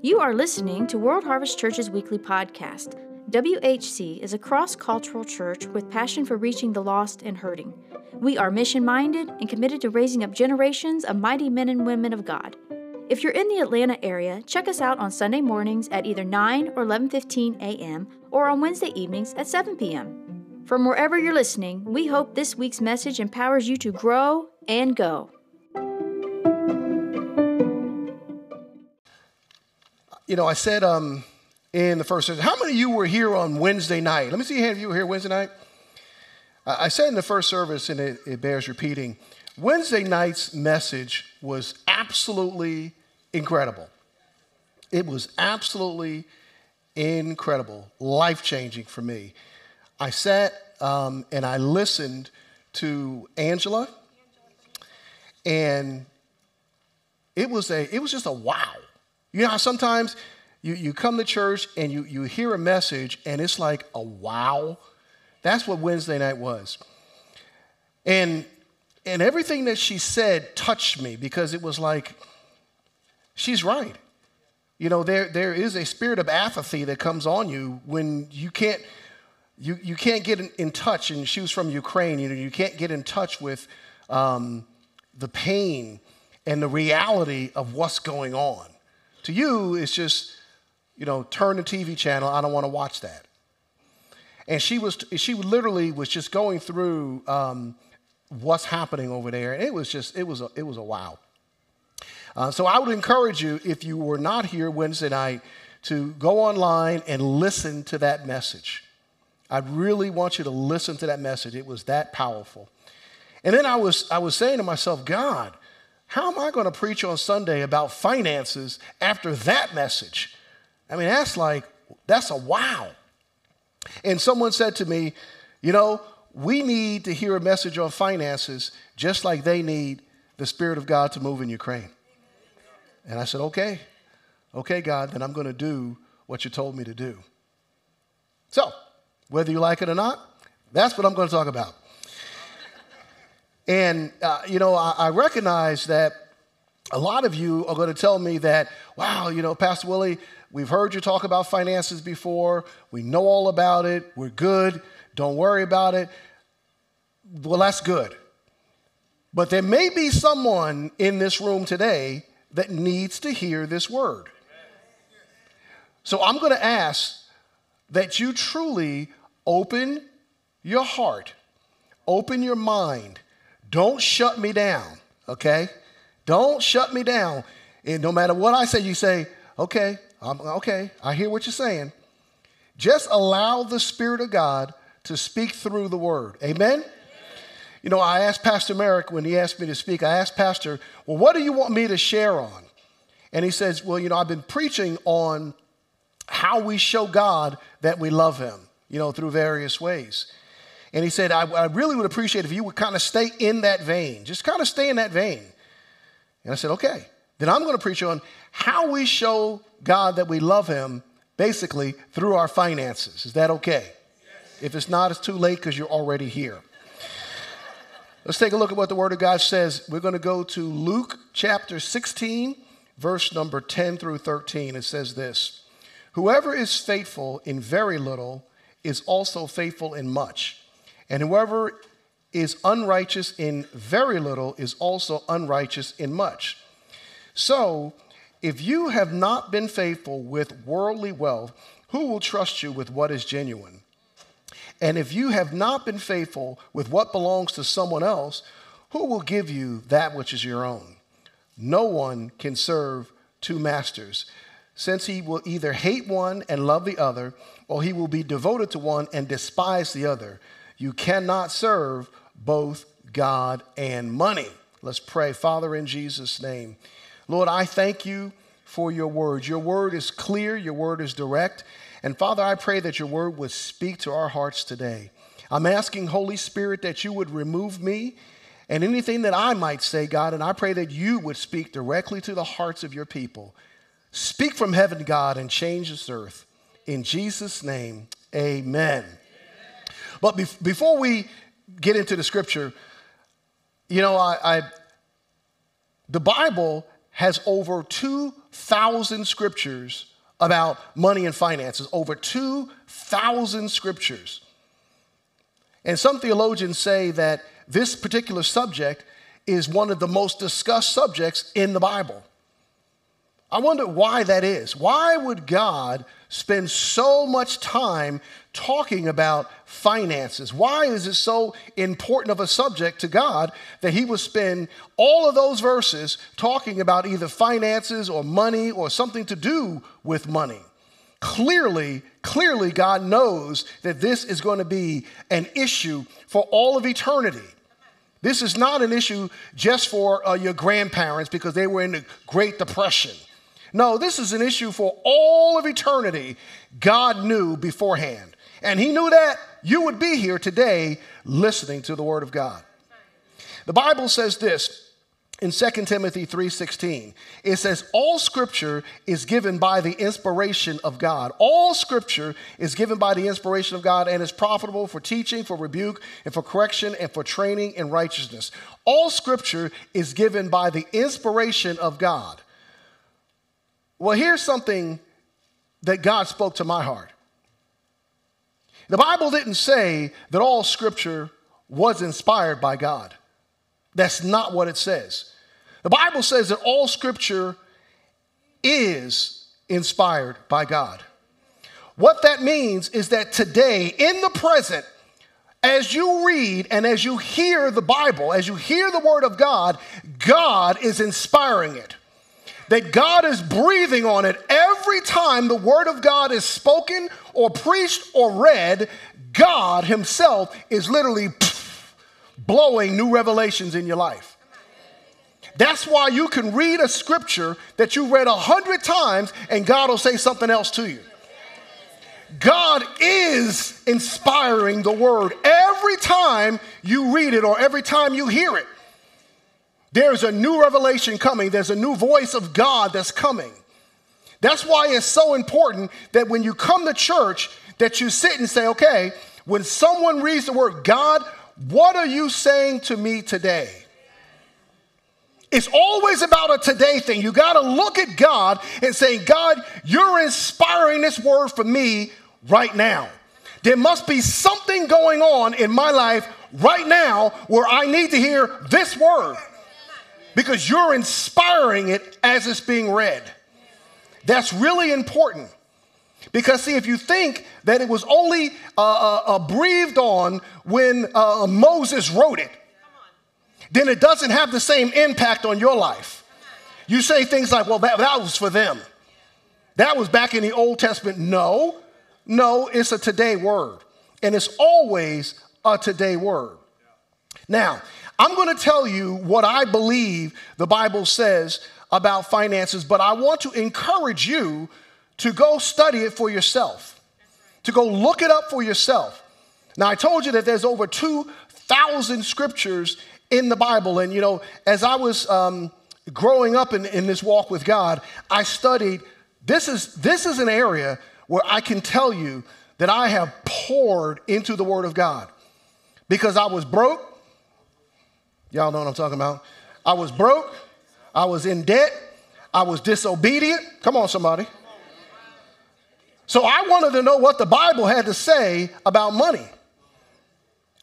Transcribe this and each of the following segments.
You are listening to World Harvest Church's weekly podcast. WHC is a cross cultural church with passion for reaching the lost and hurting. We are mission minded and committed to raising up generations of mighty men and women of God. If you're in the Atlanta area, check us out on Sunday mornings at either 9 or 11:15 a.m. or on Wednesday evenings at 7 p.m. From wherever you're listening, we hope this week's message empowers you to grow and go. You know, I said um, in the first service, how many of you were here on Wednesday night? Let me see a hand of you were here Wednesday night. I said in the first service, and it, it bears repeating, Wednesday night's message was absolutely incredible. It was absolutely incredible, life changing for me. I sat um, and I listened to Angela, and it was a it was just a wow. You know how sometimes you, you come to church and you, you hear a message and it's like a wow? That's what Wednesday night was. And and everything that she said touched me because it was like, she's right. You know, there, there is a spirit of apathy that comes on you when you can't, you, you can't get in, in touch. And she was from Ukraine, you know, you can't get in touch with um, the pain and the reality of what's going on. To you, it's just, you know, turn the TV channel. I don't want to watch that. And she was, she literally was just going through um, what's happening over there, and it was just, it was a, it was a wow. Uh, so I would encourage you, if you were not here Wednesday night, to go online and listen to that message. I really want you to listen to that message. It was that powerful. And then I was, I was saying to myself, God, how am I going to preach on Sunday about finances after that message? I mean, that's like, that's a wow. And someone said to me, you know, we need to hear a message on finances just like they need the Spirit of God to move in Ukraine. And I said, okay, okay, God, then I'm going to do what you told me to do. So, whether you like it or not, that's what I'm going to talk about. And, uh, you know, I, I recognize that a lot of you are going to tell me that, wow, you know, Pastor Willie, we've heard you talk about finances before. We know all about it. We're good. Don't worry about it. Well, that's good. But there may be someone in this room today that needs to hear this word. So I'm going to ask that you truly open your heart, open your mind. Don't shut me down, okay? Don't shut me down. And no matter what I say, you say, okay, I'm, okay, I hear what you're saying. Just allow the Spirit of God to speak through the word. Amen? You know, I asked Pastor Merrick when he asked me to speak, I asked Pastor, well, what do you want me to share on? And he says, well, you know, I've been preaching on how we show God that we love him, you know, through various ways. And he said, I, I really would appreciate if you would kind of stay in that vein, just kind of stay in that vein. And I said, okay. Then I'm going to preach on how we show God that we love him, basically through our finances. Is that okay? Yes. If it's not, it's too late because you're already here. Let's take a look at what the Word of God says. We're going to go to Luke chapter 16, verse number 10 through 13. It says this Whoever is faithful in very little is also faithful in much, and whoever is unrighteous in very little is also unrighteous in much. So, if you have not been faithful with worldly wealth, who will trust you with what is genuine? And if you have not been faithful with what belongs to someone else, who will give you that which is your own? No one can serve two masters, since he will either hate one and love the other, or he will be devoted to one and despise the other. You cannot serve both God and money. Let's pray. Father, in Jesus' name, Lord, I thank you for your word. Your word is clear, your word is direct. And Father, I pray that your word would speak to our hearts today. I'm asking, Holy Spirit, that you would remove me and anything that I might say, God, and I pray that you would speak directly to the hearts of your people. Speak from heaven, God, and change this earth. In Jesus' name, amen. But be- before we get into the scripture, you know, I, I, the Bible has over 2,000 scriptures about money and finances, over 2,000 scriptures. And some theologians say that this particular subject is one of the most discussed subjects in the Bible. I wonder why that is. Why would God spend so much time talking about finances? Why is it so important of a subject to God that He would spend all of those verses talking about either finances or money or something to do with money? Clearly, clearly, God knows that this is going to be an issue for all of eternity. This is not an issue just for uh, your grandparents because they were in the Great Depression. No, this is an issue for all of eternity. God knew beforehand. And He knew that you would be here today listening to the Word of God. The Bible says this in 2 Timothy 3:16 it says all scripture is given by the inspiration of God all scripture is given by the inspiration of God and is profitable for teaching for rebuke and for correction and for training in righteousness all scripture is given by the inspiration of God well, here's something that God spoke to my heart. The Bible didn't say that all scripture was inspired by God. That's not what it says. The Bible says that all scripture is inspired by God. What that means is that today, in the present, as you read and as you hear the Bible, as you hear the Word of God, God is inspiring it that God is breathing on it every time the Word of God is spoken or preached or read. God Himself is literally blowing new revelations in your life. That's why you can read a scripture that you read a hundred times and God will say something else to you. God is inspiring the word every time you read it or every time you hear it. There's a new revelation coming, there's a new voice of God that's coming. That's why it's so important that when you come to church that you sit and say, "Okay, when someone reads the word God, what are you saying to me today?" It's always about a today thing. You got to look at God and say, God, you're inspiring this word for me right now. There must be something going on in my life right now where I need to hear this word because you're inspiring it as it's being read. That's really important. Because, see, if you think that it was only uh, uh, uh breathed on when uh, Moses wrote it, then it doesn't have the same impact on your life. You say things like, well, that, that was for them. That was back in the Old Testament. No, no, it's a today word. And it's always a today word. Now, I'm going to tell you what I believe the Bible says about finances, but I want to encourage you to go study it for yourself, to go look it up for yourself. Now, I told you that there's over 2,000 scriptures in the Bible. And, you know, as I was um, growing up in, in this walk with God, I studied. This is, this is an area where I can tell you that I have poured into the Word of God because I was broke. Y'all know what I'm talking about. I was broke. I was in debt. I was disobedient. Come on, somebody. So I wanted to know what the Bible had to say about money.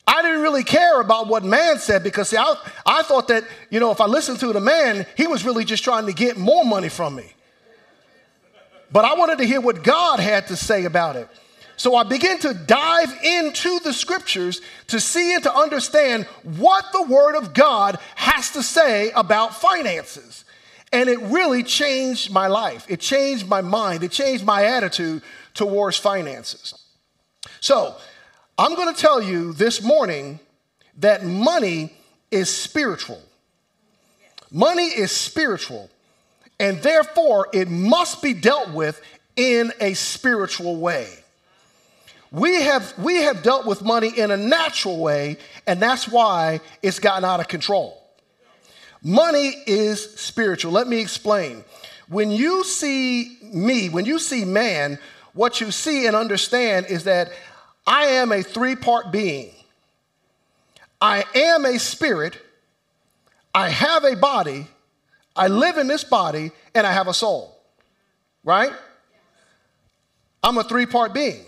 I didn't really care about what man said because see, I, I thought that, you know, if I listened to the man, he was really just trying to get more money from me. But I wanted to hear what God had to say about it. So I began to dive into the scriptures to see and to understand what the Word of God has to say about finances. And it really changed my life. It changed my mind. It changed my attitude towards finances. So I'm going to tell you this morning that money is spiritual. Money is spiritual, and therefore it must be dealt with in a spiritual way. We have, we have dealt with money in a natural way, and that's why it's gotten out of control. Money is spiritual. Let me explain. When you see me, when you see man, what you see and understand is that I am a three part being. I am a spirit, I have a body, I live in this body and I have a soul, right? I'm a three part being.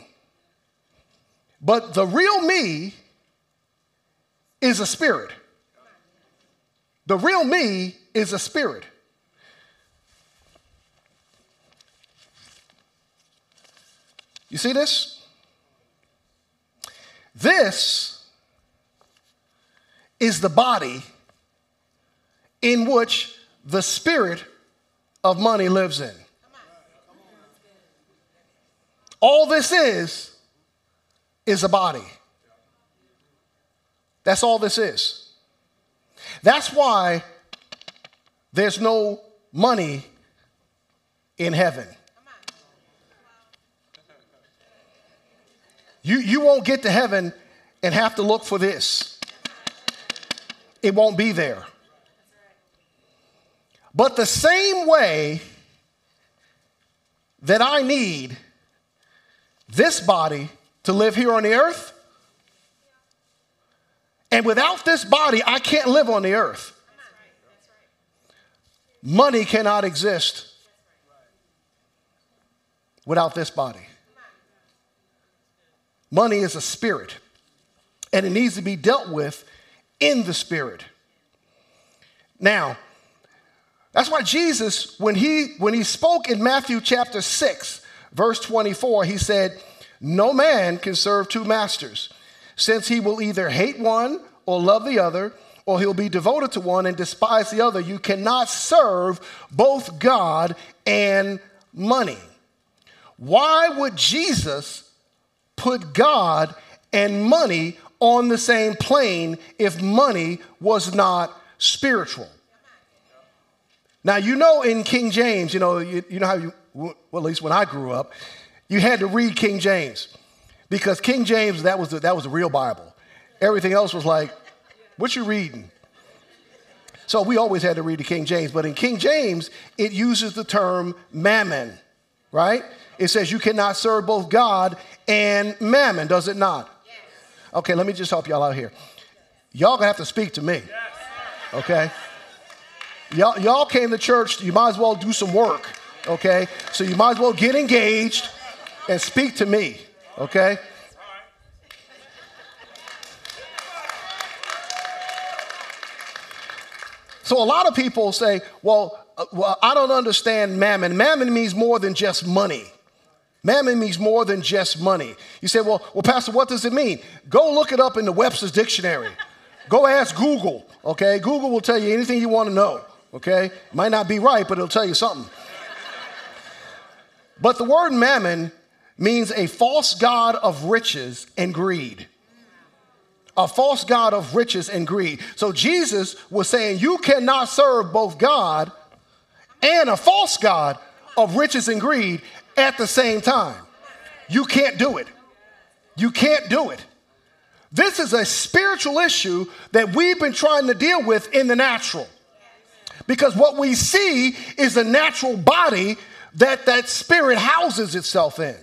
But the real me is a spirit. The real me is a spirit. You see this? This is the body in which the spirit of money lives in. All this is, is a body. That's all this is. That's why there's no money in heaven. You, you won't get to heaven and have to look for this, it won't be there. But the same way that I need this body to live here on the earth, and without this body, I can't live on the earth. Money cannot exist without this body. Money is a spirit, and it needs to be dealt with in the spirit. Now, that's why Jesus, when he when he spoke in Matthew chapter 6, verse 24, he said, No man can serve two masters, since he will either hate one or love the other, or he'll be devoted to one and despise the other. You cannot serve both God and money. Why would Jesus put God and money on the same plane if money was not spiritual. Now, you know, in King James, you know, you, you know how you, well, at least when I grew up, you had to read King James because King James, that was the, that was the real Bible. Everything else was like, what you reading? So we always had to read the King James, but in King James, it uses the term mammon, right? It says you cannot serve both God and mammon, does it not? Okay, let me just help y'all out here. Y'all gonna have to speak to me. Okay? Y'all, y'all came to church, you might as well do some work. Okay? So you might as well get engaged and speak to me. Okay? So a lot of people say, well, uh, well, I don't understand mammon. Mammon means more than just money. Mammon means more than just money. You say, well, well, Pastor, what does it mean? Go look it up in the Webster's Dictionary. Go ask Google, okay? Google will tell you anything you want to know, okay? Might not be right, but it'll tell you something. but the word mammon means a false god of riches and greed. A false god of riches and greed. So Jesus was saying, You cannot serve both God and a false god of riches and greed at the same time. You can't do it. You can't do it. This is a spiritual issue that we've been trying to deal with in the natural. Because what we see is a natural body that that spirit houses itself in.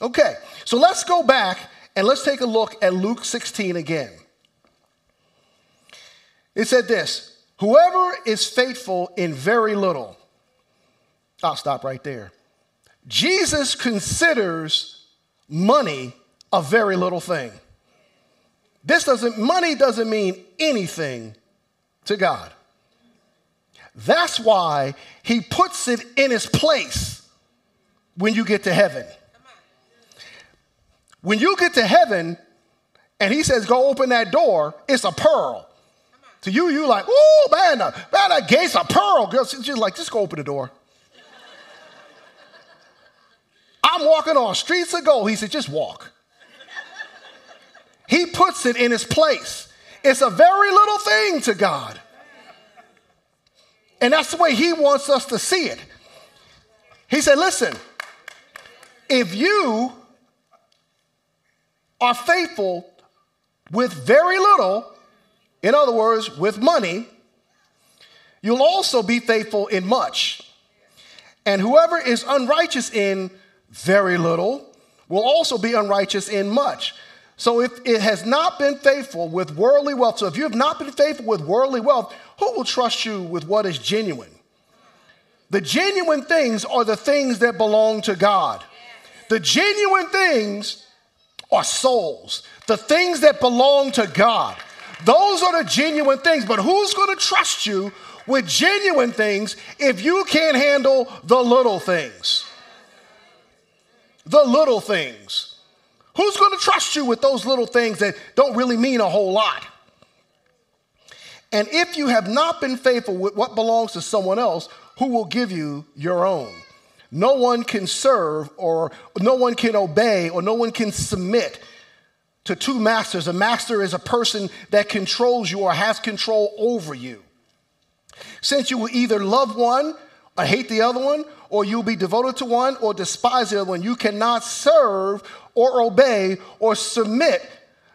Okay, so let's go back and let's take a look at Luke 16 again. It said this Whoever is faithful in very little I'll stop right there. Jesus considers money a very little thing. This doesn't, money doesn't mean anything to God. That's why he puts it in its place when you get to heaven. When you get to heaven and he says, go open that door, it's a pearl. To you, you like, oh man, man, that gate's a pearl. Girl, she's like, just go open the door. I'm walking on streets of gold. He said, just walk. he puts it in its place. It's a very little thing to God. And that's the way he wants us to see it. He said, listen, if you are faithful with very little, in other words, with money, you'll also be faithful in much. And whoever is unrighteous in very little will also be unrighteous in much. So if it has not been faithful with worldly wealth, so if you have not been faithful with worldly wealth, who Who will trust you with what is genuine? The genuine things are the things that belong to God. The genuine things are souls, the things that belong to God. Those are the genuine things. But who's going to trust you with genuine things if you can't handle the little things? The little things. Who's going to trust you with those little things that don't really mean a whole lot? And if you have not been faithful with what belongs to someone else, who will give you your own? No one can serve or no one can obey or no one can submit to two masters. A master is a person that controls you or has control over you. Since you will either love one or hate the other one, or you'll be devoted to one or despise the other one, you cannot serve or obey or submit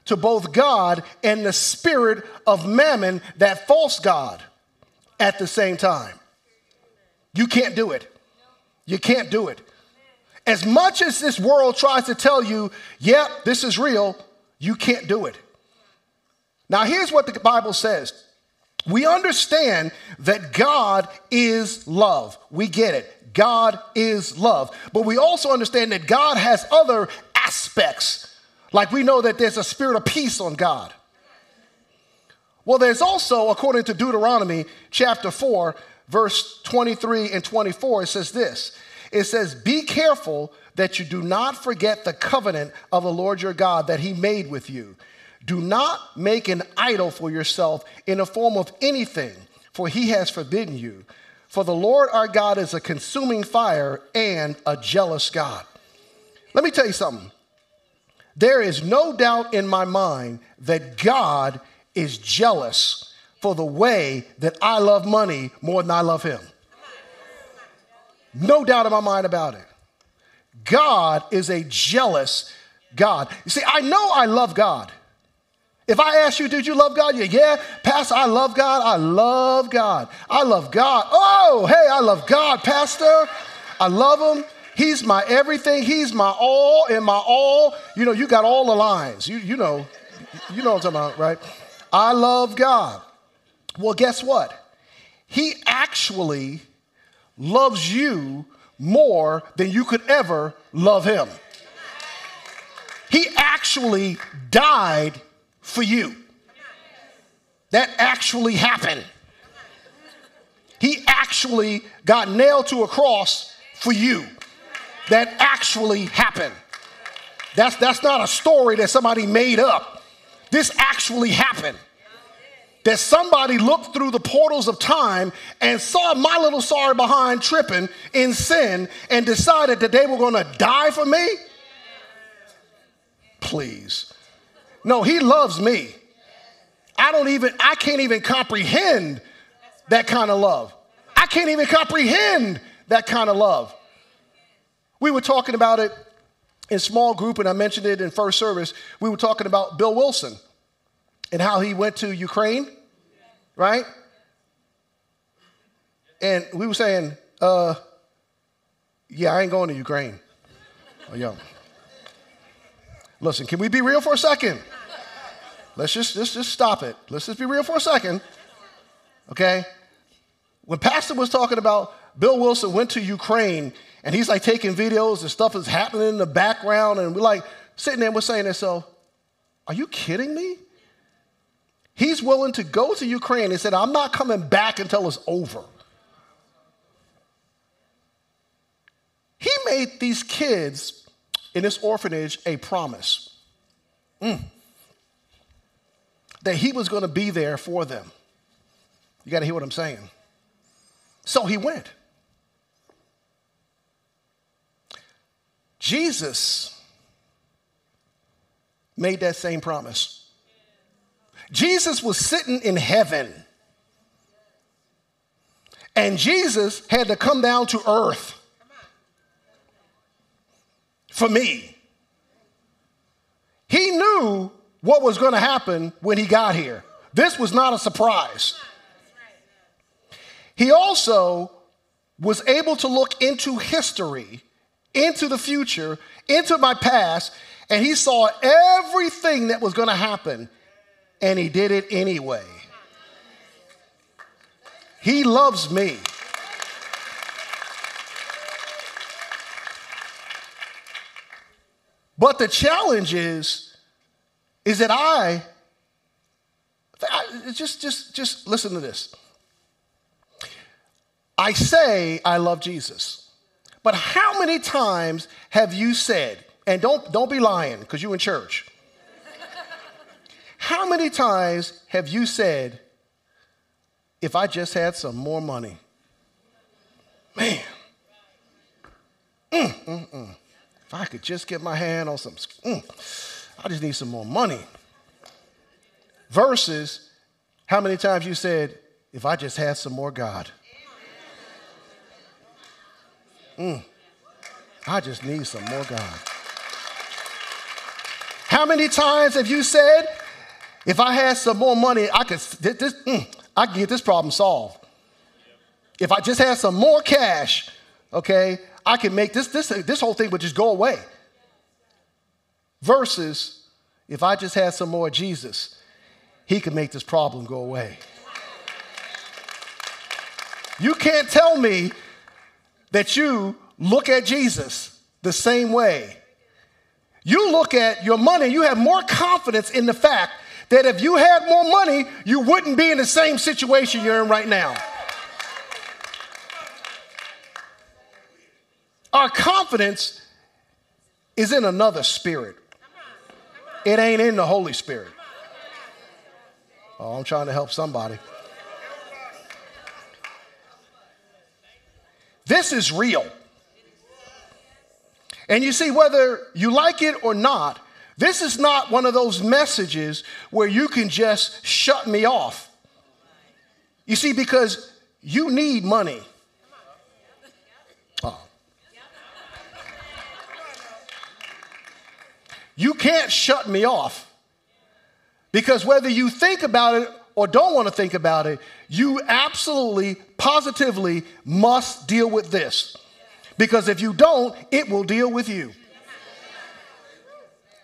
to both God and the spirit of mammon, that false God, at the same time. You can't do it. You can't do it. As much as this world tries to tell you, yep, yeah, this is real, you can't do it. Now, here's what the Bible says we understand that God is love. We get it. God is love. But we also understand that God has other aspects. Like we know that there's a spirit of peace on God. Well, there's also, according to Deuteronomy chapter 4, verse 23 and 24, it says this it says, Be careful that you do not forget the covenant of the Lord your God that he made with you. Do not make an idol for yourself in the form of anything, for he has forbidden you. For the Lord our God is a consuming fire and a jealous God. Let me tell you something. There is no doubt in my mind that God is jealous for the way that I love money more than I love him. No doubt in my mind about it. God is a jealous God. You see, I know I love God. If I ask you, did you love God? Yeah, yeah, Pastor, I love God. I love God. I love God. Oh, hey, I love God, Pastor. I love Him. He's my everything. He's my all and my all. You know, you got all the lines. You, you know, you know what I'm talking about, right? I love God. Well, guess what? He actually loves you more than you could ever love him. He actually died for you. That actually happened. He actually got nailed to a cross for you. That actually happened. That's, that's not a story that somebody made up. This actually happened that somebody looked through the portals of time and saw my little sorry behind tripping in sin and decided that they were going to die for me? Please. No, he loves me. I don't even, I can't even comprehend that kind of love. I can't even comprehend that kind of love. We were talking about it in small group, and I mentioned it in first service. We were talking about Bill Wilson and how he went to Ukraine, right? And we were saying, uh, yeah, I ain't going to Ukraine. Oh, yo. Listen, can we be real for a second? Let's just, just, just stop it. Let's just be real for a second. Okay? When Pastor was talking about Bill Wilson went to Ukraine and he's like taking videos and stuff is happening in the background, and we're like sitting there and we're saying to ourselves, Are you kidding me? He's willing to go to Ukraine and said, I'm not coming back until it's over. He made these kids in this orphanage a promise mm, that he was going to be there for them. You got to hear what I'm saying. So he went. Jesus made that same promise. Jesus was sitting in heaven. And Jesus had to come down to earth for me. He knew what was going to happen when he got here. This was not a surprise. He also was able to look into history, into the future, into my past, and he saw everything that was going to happen and he did it anyway. He loves me. But the challenge is, is that I, I just, just, just listen to this. I say I love Jesus, but how many times have you said, and don't, don't be lying because you're in church. How many times have you said, if I just had some more money? Man. Mm, mm, mm. If I could just get my hand on some, mm, I just need some more money. Versus how many times you said, if I just had some more God. Mm, I just need some more God. How many times have you said, if I had some more money, I could, this, mm, I could get this problem solved? If I just had some more cash, okay, I could make this, this, this whole thing would just go away. Versus, if I just had some more Jesus, he could make this problem go away. You can't tell me that you look at Jesus the same way. You look at your money, you have more confidence in the fact that if you had more money, you wouldn't be in the same situation you're in right now. Our confidence is in another spirit. It ain't in the Holy Spirit. Oh, I'm trying to help somebody. This is real. And you see, whether you like it or not, this is not one of those messages where you can just shut me off. You see, because you need money. Uh-huh. You can't shut me off. Because whether you think about it or don't want to think about it, you absolutely, positively must deal with this. Because if you don't, it will deal with you.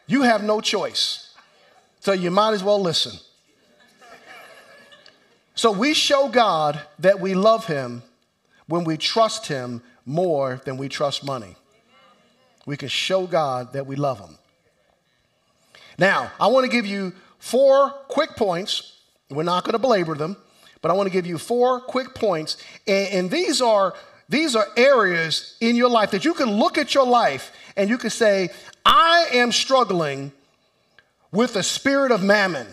You have no choice. So you might as well listen. So we show God that we love Him when we trust Him more than we trust money. We can show God that we love Him. Now, I want to give you four quick points. We're not going to belabor them, but I want to give you four quick points. And, and, these are these are areas in your life that you can look at your life and you can say, I am struggling with the spirit of mammon.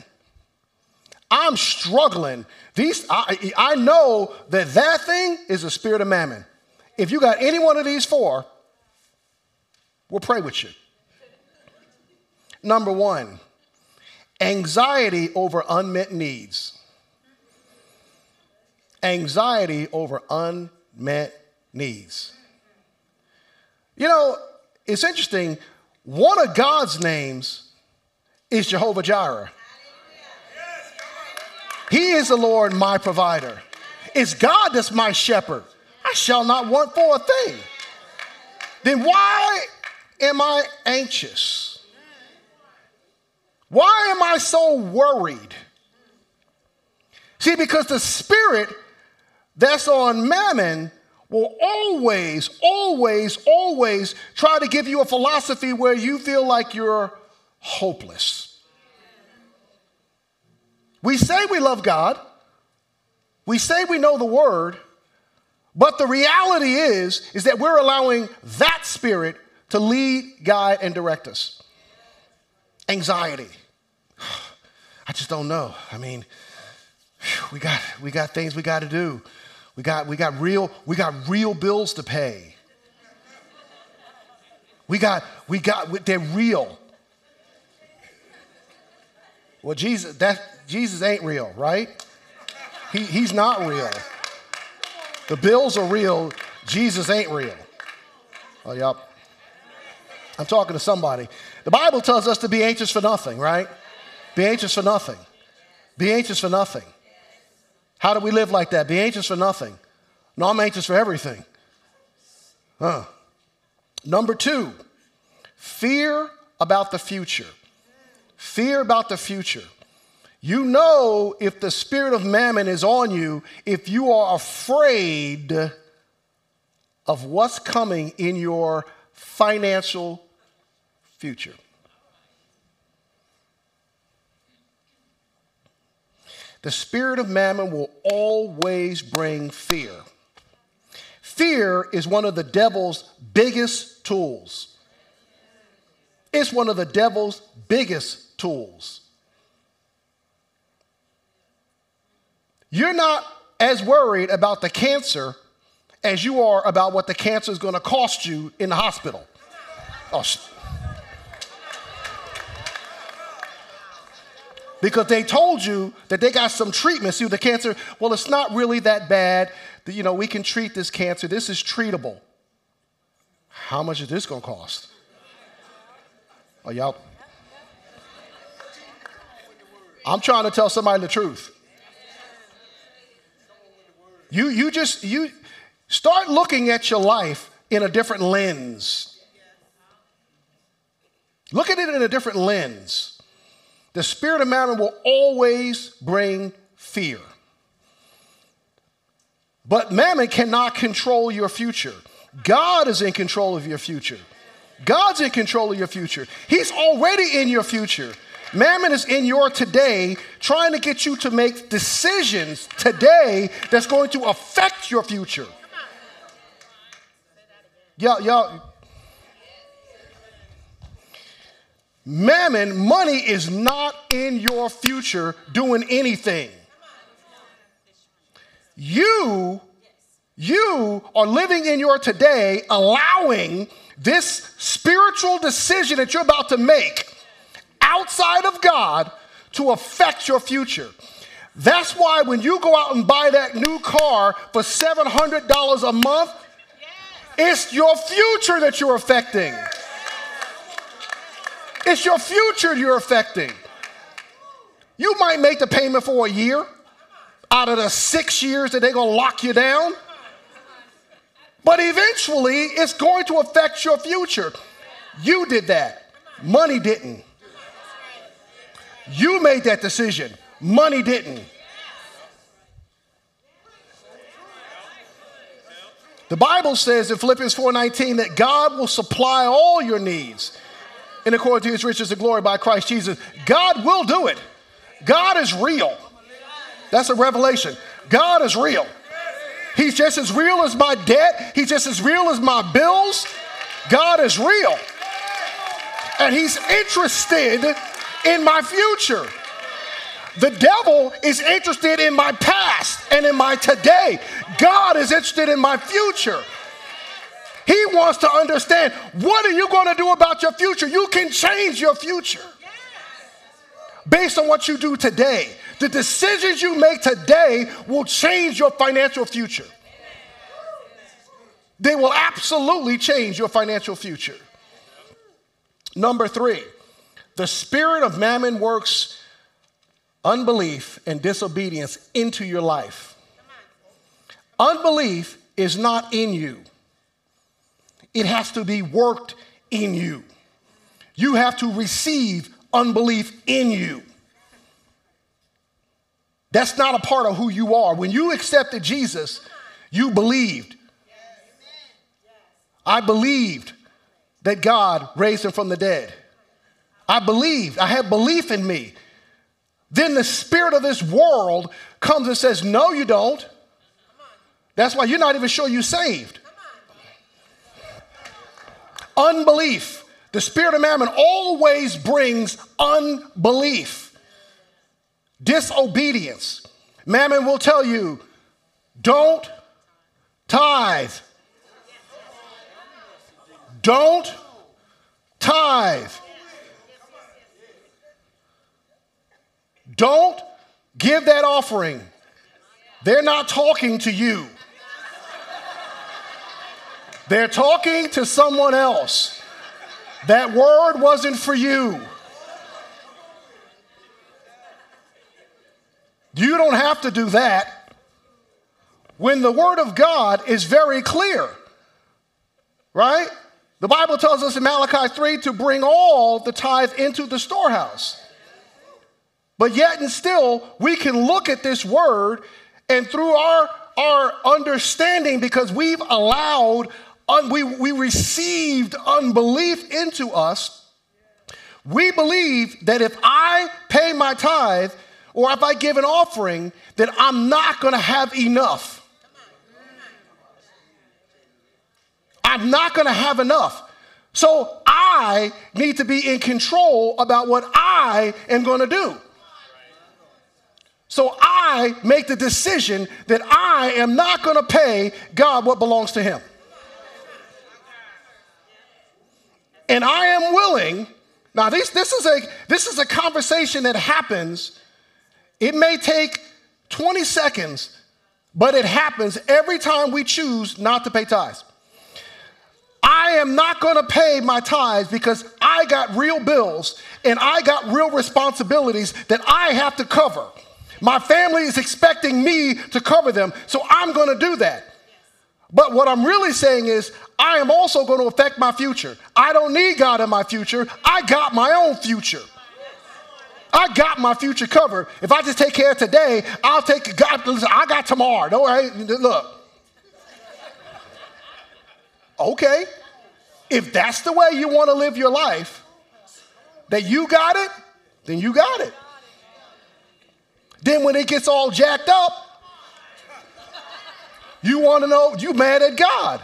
I'm struggling. These I, I know that that thing is a spirit of mammon. If you got any one of these four, we'll pray with you. Number one, anxiety over unmet needs. Anxiety over unmet needs. You know, it's interesting. One of God's names is Jehovah Jireh. He is the Lord, my provider. It's God that's my shepherd. I shall not want for a thing. Then why am I anxious? Why am I so worried? See, because the spirit that's on mammon will always, always, always try to give you a philosophy where you feel like you're hopeless. We say we love God, we say we know the word, but the reality is is that we're allowing that spirit to lead, guide and direct us. Anxiety. I just don't know. I mean, we got we got things we got to do. We got we got real we got real bills to pay. We got we got they're real. Well, Jesus that Jesus ain't real, right? He, he's not real. The bills are real. Jesus ain't real. Oh, yep. I'm talking to somebody. The Bible tells us to be anxious for nothing, right? Be anxious for nothing. Be anxious for nothing. How do we live like that? Be anxious for nothing. No, I'm anxious for everything. Huh. Number two, fear about the future. Fear about the future. You know if the spirit of mammon is on you, if you are afraid of what's coming in your financial future. The spirit of mammon will always bring fear. Fear is one of the devil's biggest tools. It's one of the devil's biggest tools. You're not as worried about the cancer as you are about what the cancer is going to cost you in the hospital. Oh, because they told you that they got some treatment. See, the cancer, well, it's not really that bad. You know, we can treat this cancer. This is treatable. How much is this going to cost? Oh, y'all. I'm trying to tell somebody the truth. You, you just, you start looking at your life in a different lens. Look at it in a different lens. The spirit of mammon will always bring fear. But mammon cannot control your future. God is in control of your future. God's in control of your future. He's already in your future. Mammon is in your today trying to get you to make decisions today that's going to affect your future. Y'all, y'all. Mammon, money is not in your future doing anything. You, you are living in your today, allowing this spiritual decision that you're about to make outside of God to affect your future. That's why when you go out and buy that new car for $700 a month, it's your future that you're affecting. It's your future you're affecting. You might make the payment for a year out of the six years that they're going to lock you down. But eventually, it's going to affect your future. You did that, money didn't. You made that decision. Money didn't. The Bible says in Philippians 4:19 that God will supply all your needs in accordance to his riches and glory by Christ Jesus. God will do it. God is real. That's a revelation. God is real. He's just as real as my debt. He's just as real as my bills. God is real. And he's interested in my future. The devil is interested in my past and in my today. God is interested in my future. He wants to understand what are you going to do about your future? You can change your future based on what you do today. The decisions you make today will change your financial future. They will absolutely change your financial future. Number three, the spirit of mammon works unbelief and disobedience into your life. Unbelief is not in you, it has to be worked in you. You have to receive unbelief in you. That's not a part of who you are. When you accepted Jesus, you believed. I believed that God raised him from the dead. I believed, I had belief in me. Then the spirit of this world comes and says, No, you don't. That's why you're not even sure you're saved. Unbelief. The spirit of mammon always brings unbelief, disobedience. Mammon will tell you, don't tithe. Don't tithe. Don't give that offering. They're not talking to you. They're talking to someone else. That word wasn't for you. You don't have to do that when the word of God is very clear. Right? The Bible tells us in Malachi 3 to bring all the tithe into the storehouse. But yet and still, we can look at this word and through our, our understanding, because we've allowed, un, we, we received unbelief into us, we believe that if I pay my tithe or if I give an offering, that I'm not going to have enough. I'm not going to have enough. So I need to be in control about what I am going to do. So I make the decision that I am not going to pay God what belongs to Him. And I am willing. Now, this, this, is a, this is a conversation that happens. It may take 20 seconds, but it happens every time we choose not to pay tithes. I am not going to pay my tithes because I got real bills and I got real responsibilities that I have to cover. My family is expecting me to cover them, so I'm going to do that. But what I'm really saying is, I am also going to affect my future. I don't need God in my future. I got my own future. I got my future covered. If I just take care of today, I'll take God. I got tomorrow. Don't worry. Look, Okay, if that's the way you want to live your life, that you got it, then you got it. Then when it gets all jacked up, you want to know you mad at God.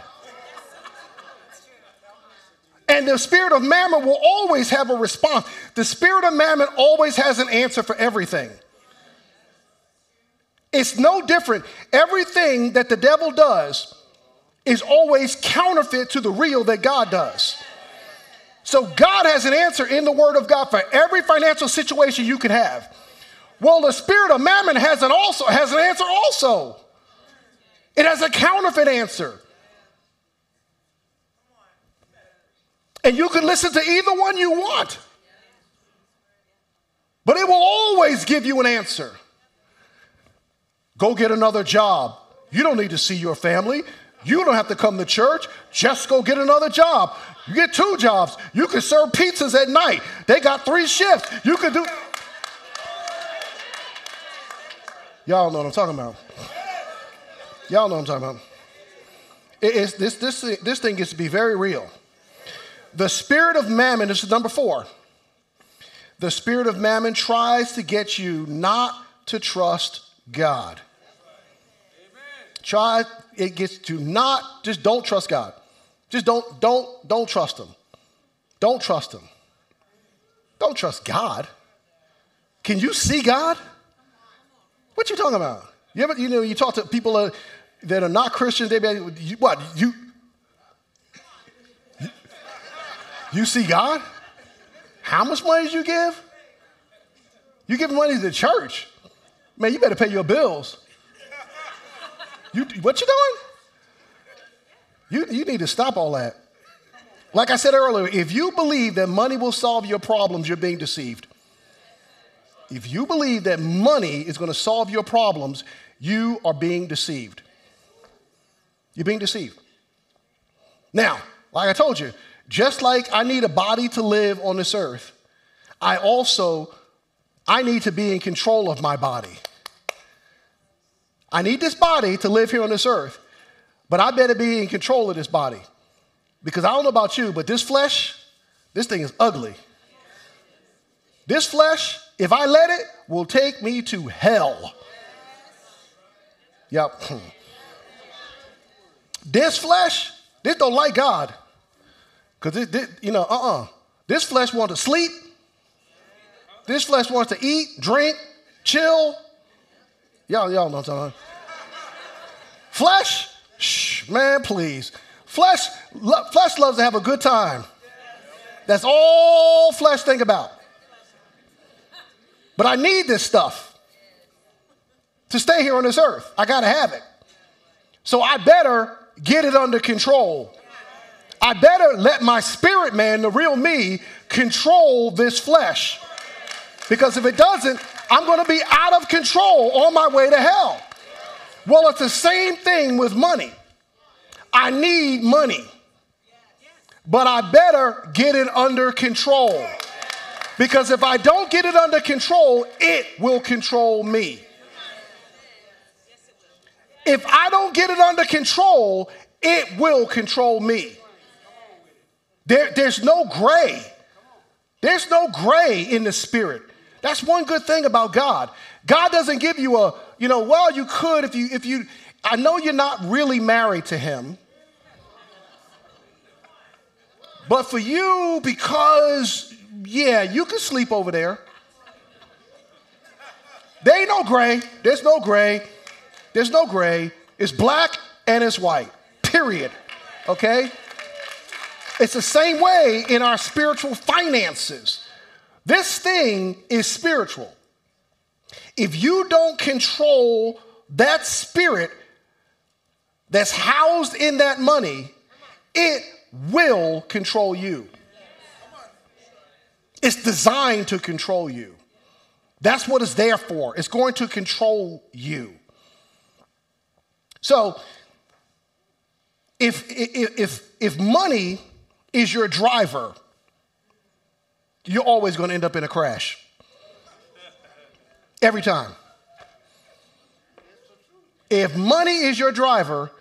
And the spirit of mammon will always have a response. The spirit of mammon always has an answer for everything. It's no different. Everything that the devil does is always counterfeit to the real that God does. So God has an answer in the Word of God for every financial situation you can have. Well, the spirit of mammon has an also has an answer also. It has a counterfeit answer. And you can listen to either one you want. But it will always give you an answer. Go get another job. You don't need to see your family. You don't have to come to church. Just go get another job. You get two jobs. You can serve pizzas at night. They got three shifts. You can do. Y'all know what I'm talking about. Y'all know what I'm talking about. it's, this, this, this thing gets to be very real. The spirit of mammon, this is number four. The spirit of mammon tries to get you not to trust God. Try it gets to not just don't trust God. Just don't don't don't trust him. Don't trust him. Don't trust God. Can you see God? What you talking about? You ever you know you talk to people uh, that are not Christians. They be like, what you, you you see God? How much money did you give? You give money to the church. Man, you better pay your bills. You, what you doing? You, you need to stop all that. Like I said earlier, if you believe that money will solve your problems, you're being deceived. If you believe that money is going to solve your problems, you are being deceived. You're being deceived. Now, like I told you, just like I need a body to live on this earth, I also I need to be in control of my body. I need this body to live here on this earth, but I better be in control of this body. Because I don't know about you, but this flesh, this thing is ugly. This flesh, if I let it, will take me to hell. Yep. this flesh, this don't like God. Because, it, you know, uh-uh. This flesh wants to sleep. This flesh wants to eat, drink, chill, Y'all, y'all know what I'm talking. Flesh, shh, man, please. Flesh, lo- flesh loves to have a good time. That's all flesh think about. But I need this stuff to stay here on this earth. I got to have it. So I better get it under control. I better let my spirit man, the real me, control this flesh. Because if it doesn't, I'm going to be out of control on my way to hell. Well, it's the same thing with money. I need money, but I better get it under control. Because if I don't get it under control, it will control me. If I don't get it under control, it will control me. There, there's no gray. There's no gray in the spirit. That's one good thing about God. God doesn't give you a, you know, well, you could if you, if you, I know you're not really married to him. But for you, because, yeah, you can sleep over there. There ain't no gray. There's no gray. There's no gray. It's black and it's white, period. Okay? It's the same way in our spiritual finances. This thing is spiritual. If you don't control that spirit that's housed in that money, it will control you. It's designed to control you. That's what it's there for. It's going to control you. So, if, if, if money is your driver, you're always going to end up in a crash. Every time. If money is your driver,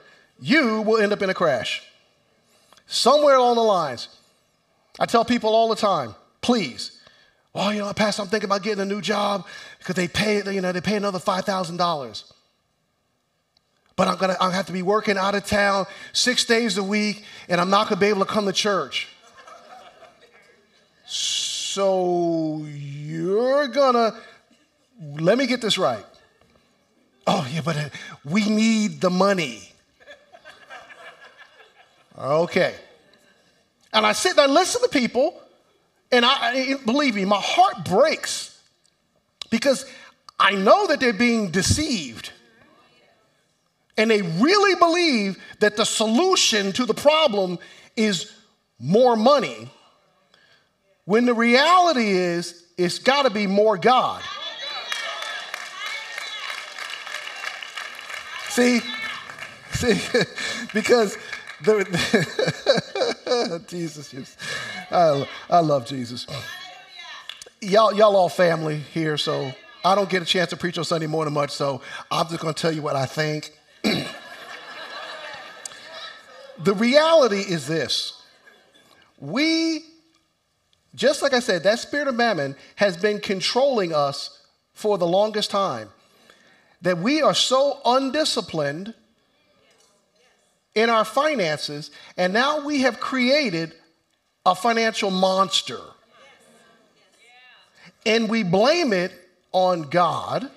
you will end up in a crash. Somewhere along the lines. I tell people all the time, please, oh, you know, Pastor, I'm thinking about getting a new job because they pay, you know, they pay another $5,000. But I'm gonna, I have to be working out of town six days a week, and I'm not gonna be able to come to church. So you're gonna, let me get this right. Oh, yeah, but uh, we need the money. Okay. And I sit there and listen to people, and I, believe me, my heart breaks because I know that they're being deceived. And they really believe that the solution to the problem is more money, when the reality is it's got to be more God. See, see, because the, Jesus, yes. I, I love Jesus. Y'all, y'all all family here, so I don't get a chance to preach on Sunday morning much, so I'm just going to tell you what I think. The reality is this we, just like I said, that spirit of mammon has been controlling us for the longest time that we are so undisciplined in our finances, and now we have created a financial monster. And we blame it on God,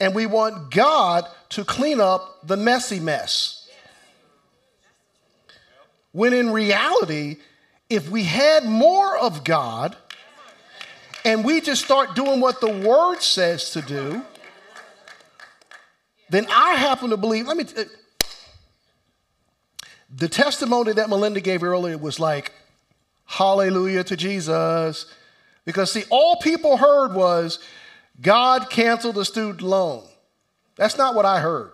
and we want God to clean up the messy mess. When in reality, if we had more of God and we just start doing what the Word says to do, then I happen to believe, let me, uh, the testimony that Melinda gave earlier was like, hallelujah to Jesus. Because, see, all people heard was God canceled the student loan. That's not what I heard.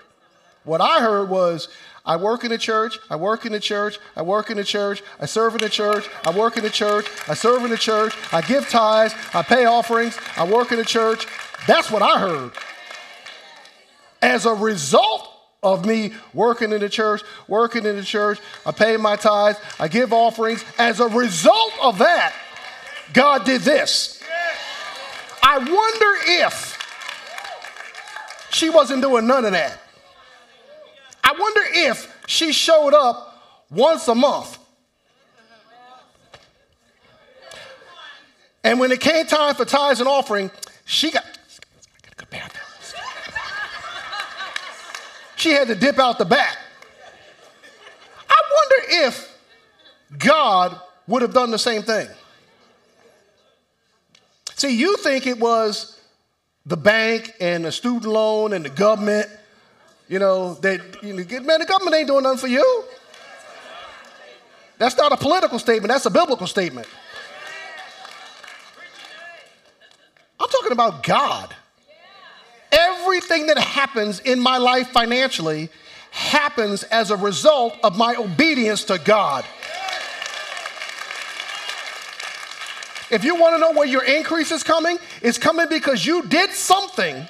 What I heard was, I work in the church, I work in the church, I work in the church, I serve in the church, I work in the church, I serve in the church, I give tithes, I pay offerings, I work in the church. That's what I heard. As a result of me working in the church, working in the church. I pay my tithes, I give offerings. As a result of that, God did this. I wonder if she wasn't doing none of that. Wonder if she showed up once a month. And when it came time for tithes and offering, she got, she had to dip out the back. I wonder if God would have done the same thing. See, you think it was the bank and the student loan and the government, you know, that, you know, man, the government ain't doing nothing for you. That's not a political statement, that's a biblical statement. I'm talking about God. Everything that happens in my life financially happens as a result of my obedience to God. If you want to know where your increase is coming, it's coming because you did something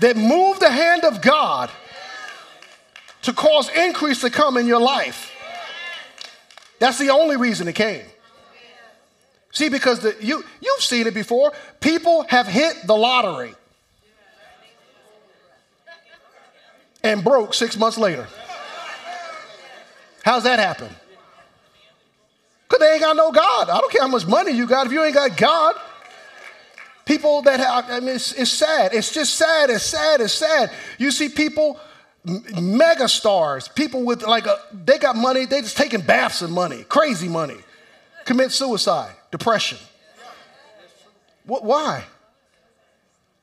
that move the hand of God to cause increase to come in your life. That's the only reason it came. See, because the, you, you've seen it before. People have hit the lottery and broke six months later. How's that happen? Because they ain't got no God. I don't care how much money you got if you ain't got God. People that have, I mean, it's, it's sad. It's just sad. It's sad. It's sad. You see people, mega stars, people with like, a, they got money, they just taking baths of money, crazy money, commit suicide, depression. What, why?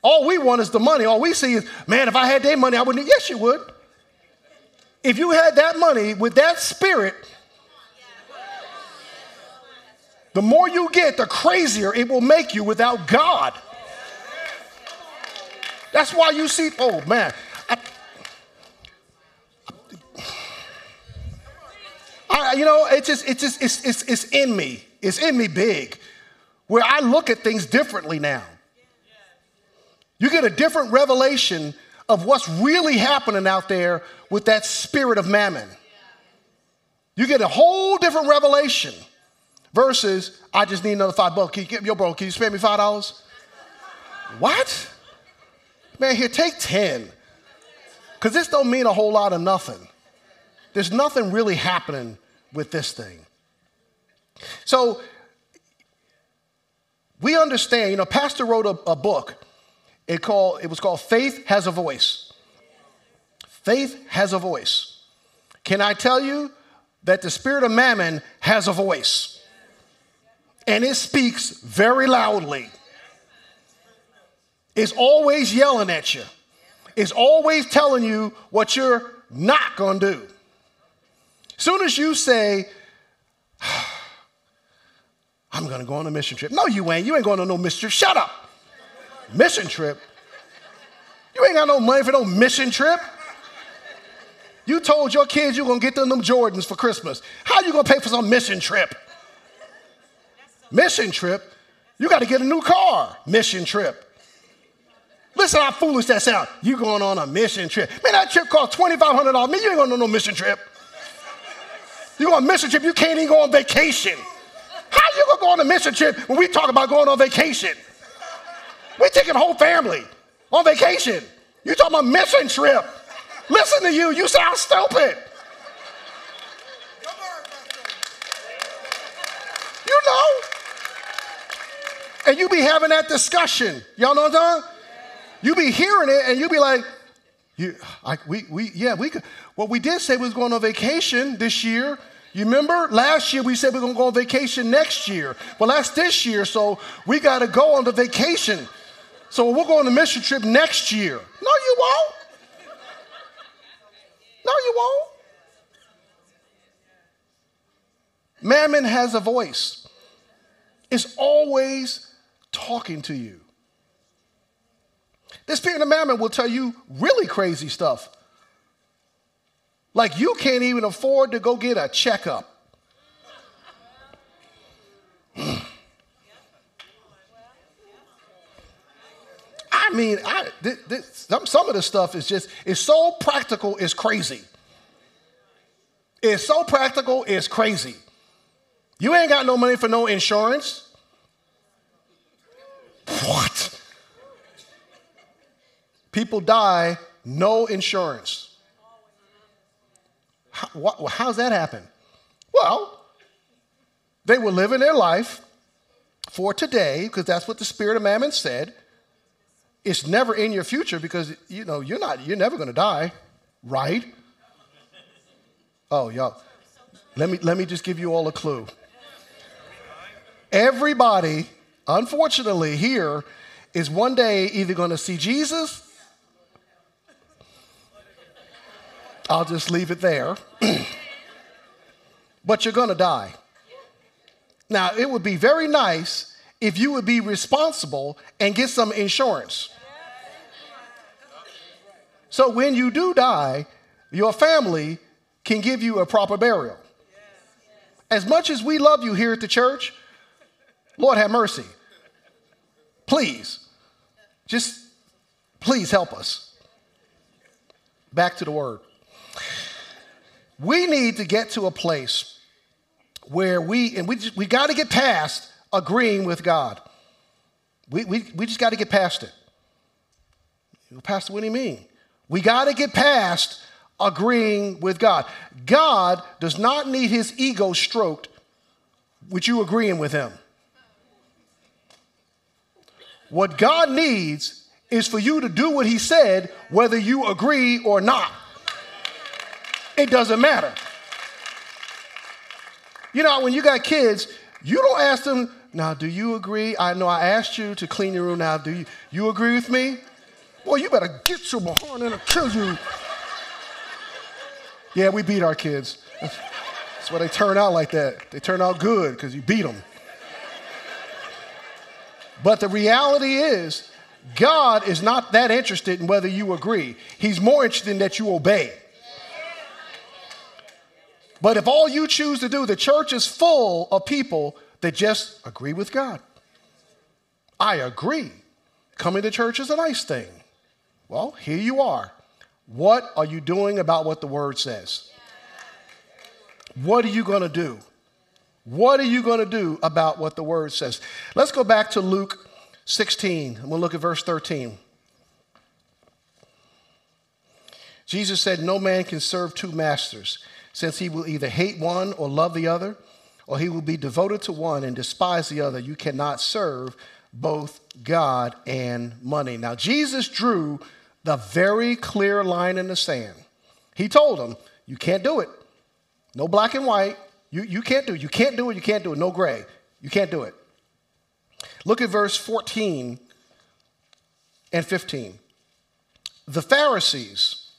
All we want is the money. All we see is, man, if I had that money, I wouldn't. Yes, you would. If you had that money with that spirit, The more you get, the crazier it will make you without God. That's why you see, oh man. I, I, you know, it's just, it's just, it's, it's, it's in me. It's in me big, where I look at things differently now. You get a different revelation of what's really happening out there with that spirit of mammon. You get a whole different revelation versus I just need another five bucks. Can you get yo, bro? Can you spare me five dollars? What? Man, here, take ten. Because this don't mean a whole lot of nothing. There's nothing really happening with this thing. So we understand, you know, Pastor wrote a, a book. It, called, it was called Faith Has a Voice. Faith has a voice. Can I tell you that the spirit of mammon has a voice? And it speaks very loudly. It's always yelling at you. It's always telling you what you're not going to do. Soon as you say, I'm going to go on a mission trip. No, you ain't. You ain't going on no mission trip. Shut up. Mission trip? You ain't got no money for no mission trip. You told your kids you're going to get them them Jordans for Christmas. How you going to pay for some mission trip? Mission trip. You got to get a new car. Mission trip. Listen how foolish that sounds. You going on a mission trip. Man, that trip cost $2,500. Man, you ain't going on no mission trip. You on a mission trip, you can't even go on vacation. How you gonna go on a mission trip when we talk about going on vacation? We taking the whole family on vacation. You talking about mission trip. Listen to you, you sound stupid. You know and you be having that discussion. Y'all know what I'm talking? You be hearing it and you be like, you, I, we, we, yeah, we could. Well, we did say we was going on vacation this year. You remember last year we said we are going to go on vacation next year. Well, that's this year, so we got to go on the vacation. So we'll go on the mission trip next year. No, you won't. No, you won't. Mammon has a voice. It's always talking to you. The spirit of mammon will tell you really crazy stuff. Like you can't even afford to go get a checkup. I mean, I, this, this, some, some of the stuff is just, it's so practical, it's crazy. It's so practical, it's crazy. You ain't got no money for no insurance. What? People die, no insurance. How, what, how's that happen? Well, they were living their life for today, because that's what the spirit of mammon said. It's never in your future because you know you're not you're never going to die, right? Oh, y'all. Let me let me just give you all a clue. Everybody unfortunately, here is one day either going to see Jesus. I'll just leave it there. but you're going to die. Now, it would be very nice if you would be responsible and get some insurance. So when you do die, your family can give you a proper burial. As much as we love you here at the church, Lord have mercy. Please, just please help us. Back to the word. We need to get to a place where we, and we, we got to get past agreeing with God. We, we, we just got to get past it. Pastor, what do you mean? We got to get past agreeing with God. God does not need his ego stroked with you agreeing with him. What God needs is for you to do what he said, whether you agree or not. It doesn't matter. You know, when you got kids, you don't ask them, now, do you agree? I know I asked you to clean your room now. Do you, you agree with me? Boy, you better get your behind and I'll kill you. Yeah, we beat our kids. That's why they turn out like that. They turn out good because you beat them. But the reality is, God is not that interested in whether you agree. He's more interested in that you obey. But if all you choose to do, the church is full of people that just agree with God. I agree. Coming to church is a nice thing. Well, here you are. What are you doing about what the word says? What are you going to do? What are you going to do about what the word says? Let's go back to Luke 16 and we'll look at verse 13. Jesus said, No man can serve two masters, since he will either hate one or love the other, or he will be devoted to one and despise the other. You cannot serve both God and money. Now, Jesus drew the very clear line in the sand. He told them, You can't do it. No black and white. You, you can't do it. You can't do it. You can't do it. No gray. You can't do it. Look at verse 14 and 15. The Pharisees,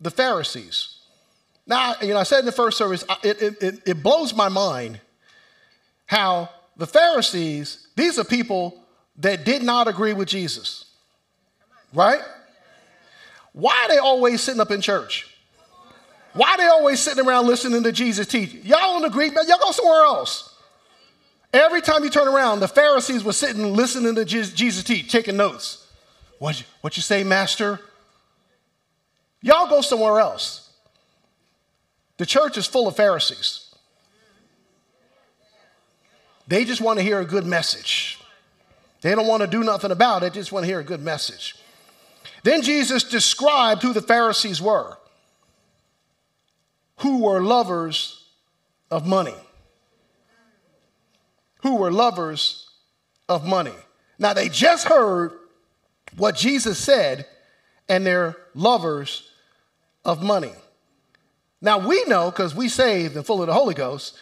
the Pharisees. Now, you know, I said in the first service, it, it, it blows my mind how the Pharisees, these are people that did not agree with Jesus, right? Why are they always sitting up in church? Why are they always sitting around listening to Jesus teach? Y'all don't agree, man. Y'all go somewhere else. Every time you turn around, the Pharisees were sitting listening to Jesus teach, taking notes. What, what you say, Master? Y'all go somewhere else. The church is full of Pharisees. They just want to hear a good message. They don't want to do nothing about it, they just want to hear a good message. Then Jesus described who the Pharisees were, who were lovers of money who were lovers of money. Now, they just heard what Jesus said, and they're lovers of money. Now, we know, because we saved and full of the Holy Ghost,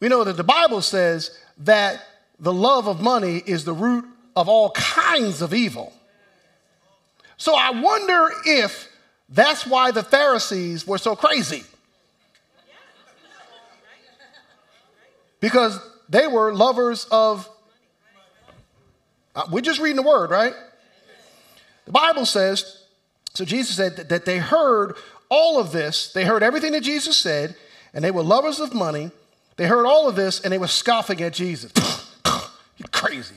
we know that the Bible says that the love of money is the root of all kinds of evil. So I wonder if that's why the Pharisees were so crazy. Because they were lovers of. Uh, we're just reading the word, right? The Bible says, so Jesus said that, they heard all of this. They heard everything that Jesus said, and they were lovers of money. They heard all of this, and they were scoffing at Jesus. You're crazy.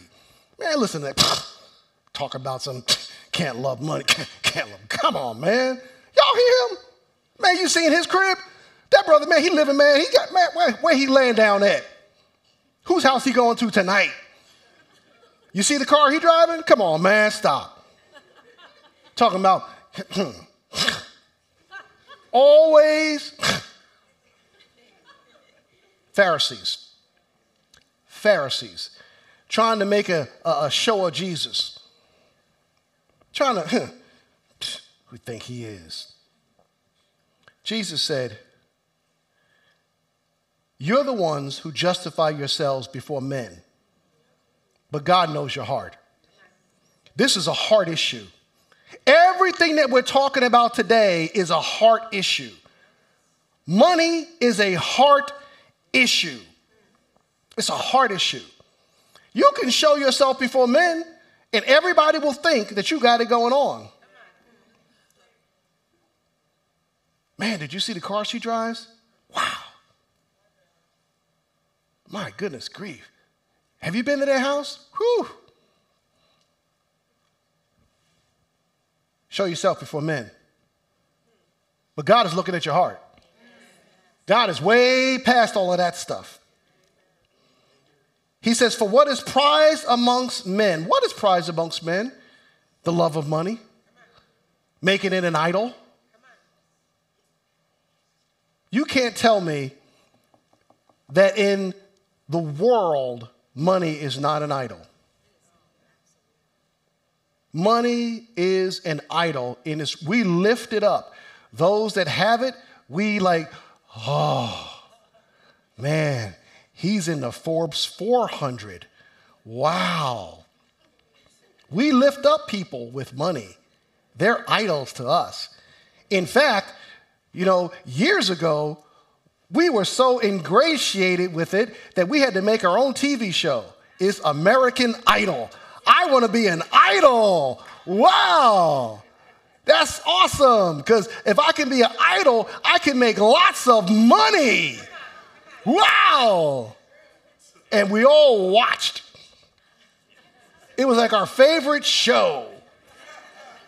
Man, listen to that. Talk about some can't love money. Can't love. Come on, man. Y'all hear him? Man, you seen his crib? That brother, man, he living, man. He got, man, where, where he laying down at? Whose house he going to tonight? You see the car he driving? Come on, man, stop. Talking about always Pharisees. Pharisees trying to make a, a, show of Jesus. Trying to, who think he is. Jesus said, you're the ones who justify yourselves before men, but God knows your heart. This is a heart issue. Everything that we're talking about today is a heart issue. Money is a heart issue. It's a heart issue. You can show yourself before men, and everybody will think that you got it going on. Man, did you see the car she drives? Wow. My goodness grief. Have you been to their house? Whew. Show yourself before men. But God is looking at your heart. God is way past all of that stuff. He says, For what is prized amongst men? What is prized amongst men? The love of money, making it an idol. You can't tell me that in the world, money is not an idol. Money is an idol in this. We lift it up. Those that have it, we like, oh, man, he's in the Forbes 400. Wow. We lift up people with money. They're idols to us. In fact, you know, years ago, we were so ingratiated with it that we had to make our own TV show. It's American Idol. I want to be an idol. Wow. That's awesome. Because if I can be an idol, I can make lots of money. Wow. And we all watched. It was like our favorite show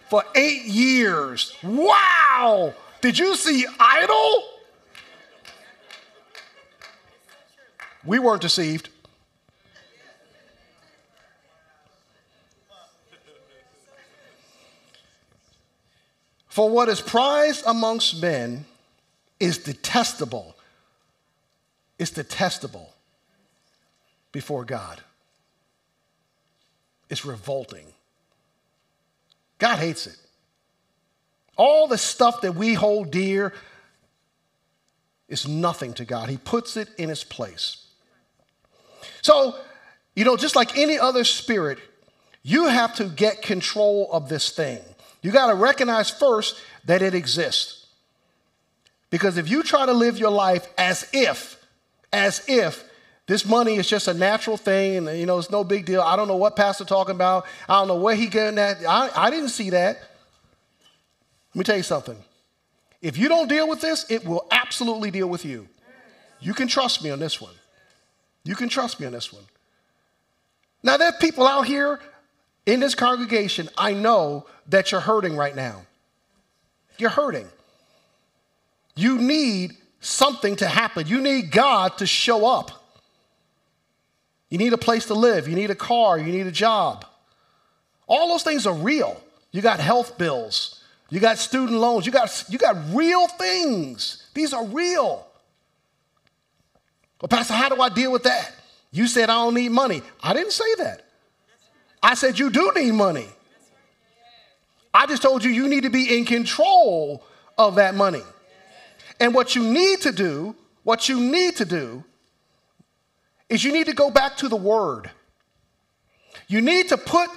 for eight years. Wow. Did you see Idol? We weren't deceived. For what is prized amongst men is detestable. It's detestable before God. It's revolting. God hates it. All the stuff that we hold dear is nothing to God. He puts it in its place. So, you know, just like any other spirit, you have to get control of this thing. You got to recognize first that it exists. Because if you try to live your life as if, as if this money is just a natural thing and you know it's no big deal. I don't know what pastor talking about. I don't know where he getting that. I, I didn't see that. Let me tell you something. If you don't deal with this, it will absolutely deal with you. You can trust me on this one. You can trust me on this one. Now, there are people out here in this congregation, I know that you're hurting right now. You're hurting. You need something to happen. You need God to show up. You need a place to live. You need a car. You need a job. All those things are real. You got health bills. You got student loans. You got, you got real things. These are real. Well, Pastor, how do I deal with that? You said I don't need money. I didn't say that. I said you do need money. I just told you you need to be in control of that money. And what you need to do, what you need to do, is you need to go back to the Word. You need to put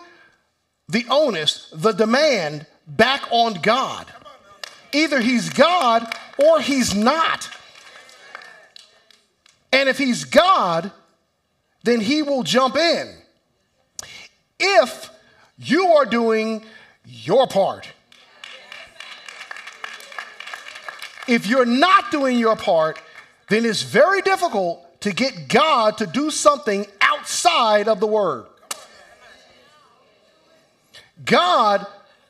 the onus, the demand, back on God. Either He's God or He's not. And if He's God, then He will jump in. If you are doing your part. If you're not doing your part, then it's very difficult to get God to do something outside of the Word. God,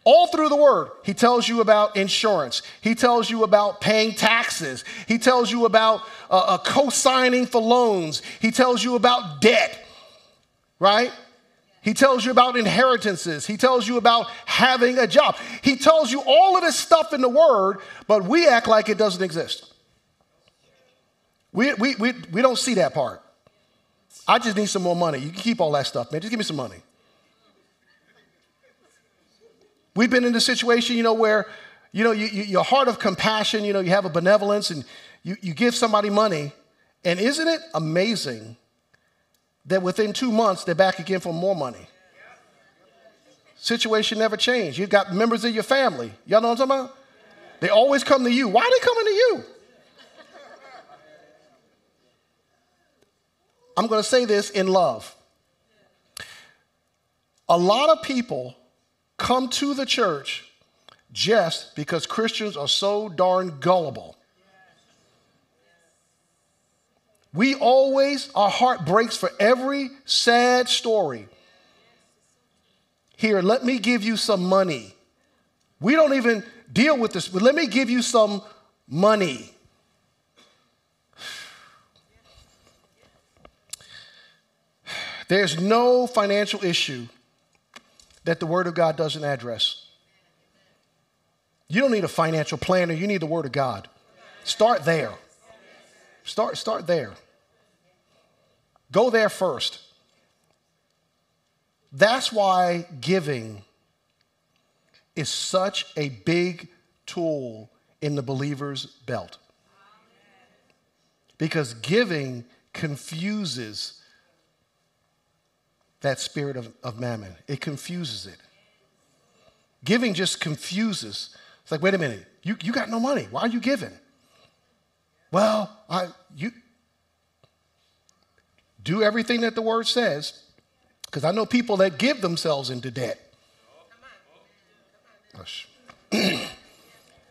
all through the Word, He tells you about insurance. He tells you about paying taxes. He tells you about uh, uh, co signing for loans. He tells you about debt, right? He tells you about inheritances. He tells you about having a job. He tells you all of this stuff in the Word, but we act like it doesn't exist. We, we, we, we don't see that part. I just need some more money. You can keep all that stuff, man. Just give me some money. We've been in a situation, you know, where, you know, you, you, your heart of compassion, you know, you have a benevolence and you, you give somebody money. And isn't it amazing that within two months they're back again for more money. Situation never changed. You've got members of your family. Y'all know what I'm talking about? They always come to you. Why are they coming to you? I'm going to say this in love. A lot of people come to the church just because Christians are so darn gullible. We always, our heart breaks for every sad story. Here, let me give you some money. We don't even deal with this, but let me give you some money. There's no financial issue that the Word of God doesn't address. You don't need a financial planner, you need the Word of God. Start there. Start, start there. Go there first. That's why giving is such a big tool in the believer's belt. Because giving confuses that spirit of, of mammon, it confuses it. Giving just confuses. It's like, wait a minute, you, you got no money. Why are you giving? Well, I, you do everything that the word says, because I know people that give themselves into debt.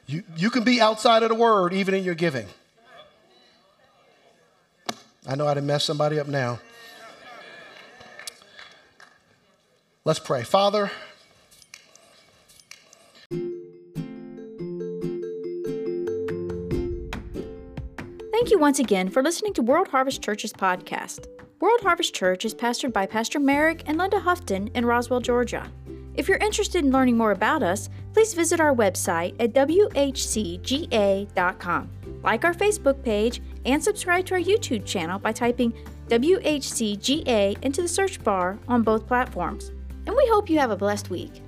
you, you can be outside of the word even in your giving. I know how to mess somebody up now. Let's pray. Father, Thank you once again for listening to World Harvest Church's podcast. World Harvest Church is pastored by Pastor Merrick and Linda Houghton in Roswell, Georgia. If you're interested in learning more about us, please visit our website at whcga.com. Like our Facebook page and subscribe to our YouTube channel by typing WHCGA into the search bar on both platforms. And we hope you have a blessed week.